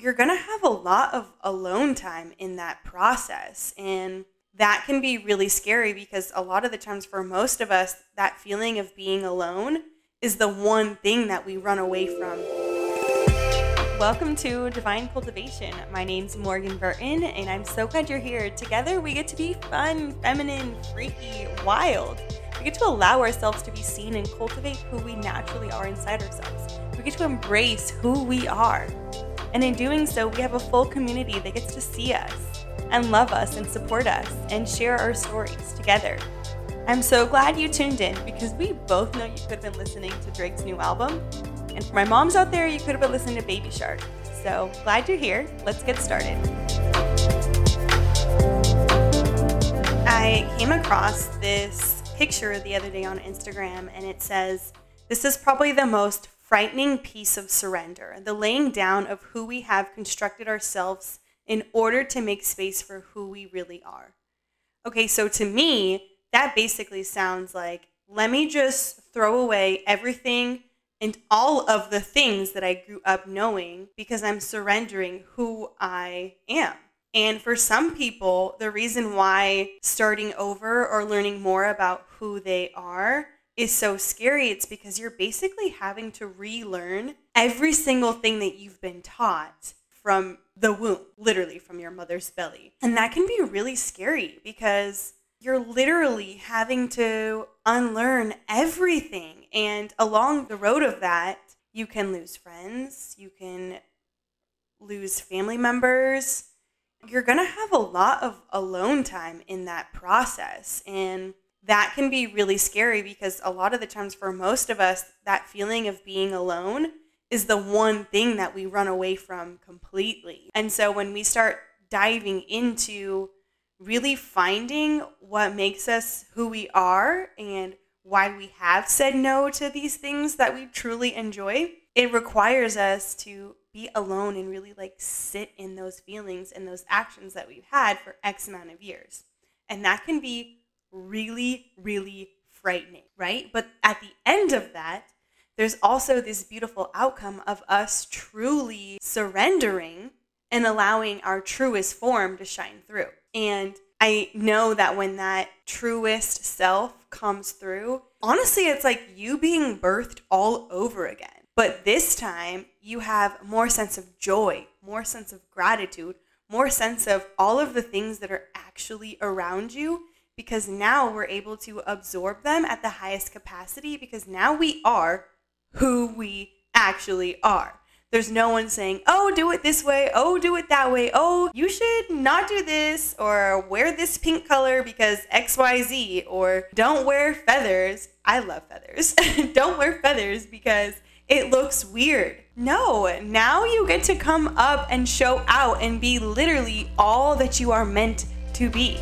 you're going to have a lot of alone time in that process. And that can be really scary because a lot of the times, for most of us, that feeling of being alone is the one thing that we run away from. Welcome to Divine Cultivation. My name's Morgan Burton, and I'm so glad you're here. Together, we get to be fun, feminine, freaky, wild. We get to allow ourselves to be seen and cultivate who we naturally are inside ourselves. We get to embrace who we are. And in doing so, we have a full community that gets to see us and love us and support us and share our stories together. I'm so glad you tuned in because we both know you could have been listening to Drake's new album. And for my moms out there, you could have been listening to Baby Shark. So glad you're here. Let's get started. I came across this picture the other day on Instagram and it says, This is probably the most frightening piece of surrender, the laying down of who we have constructed ourselves in order to make space for who we really are. Okay, so to me, that basically sounds like let me just throw away everything and all of the things that I grew up knowing because I'm surrendering who I am. And for some people, the reason why starting over or learning more about who they are is so scary, it's because you're basically having to relearn every single thing that you've been taught from the womb, literally from your mother's belly. And that can be really scary because you're literally having to unlearn everything. And along the road of that, you can lose friends, you can lose family members. You're going to have a lot of alone time in that process. And that can be really scary because a lot of the times for most of us that feeling of being alone is the one thing that we run away from completely. And so when we start diving into really finding what makes us who we are and why we have said no to these things that we truly enjoy, it requires us to be alone and really like sit in those feelings and those actions that we've had for X amount of years. And that can be really, really frightening, right? But at the end of that, there's also this beautiful outcome of us truly surrendering and allowing our truest form to shine through. And I know that when that truest self comes through, honestly, it's like you being birthed all over again. But this time, you have more sense of joy, more sense of gratitude, more sense of all of the things that are actually around you because now we're able to absorb them at the highest capacity because now we are who we actually are. There's no one saying, oh, do it this way. Oh, do it that way. Oh, you should not do this or wear this pink color because XYZ or don't wear feathers. I love feathers. don't wear feathers because it looks weird. No, now you get to come up and show out and be literally all that you are meant to be.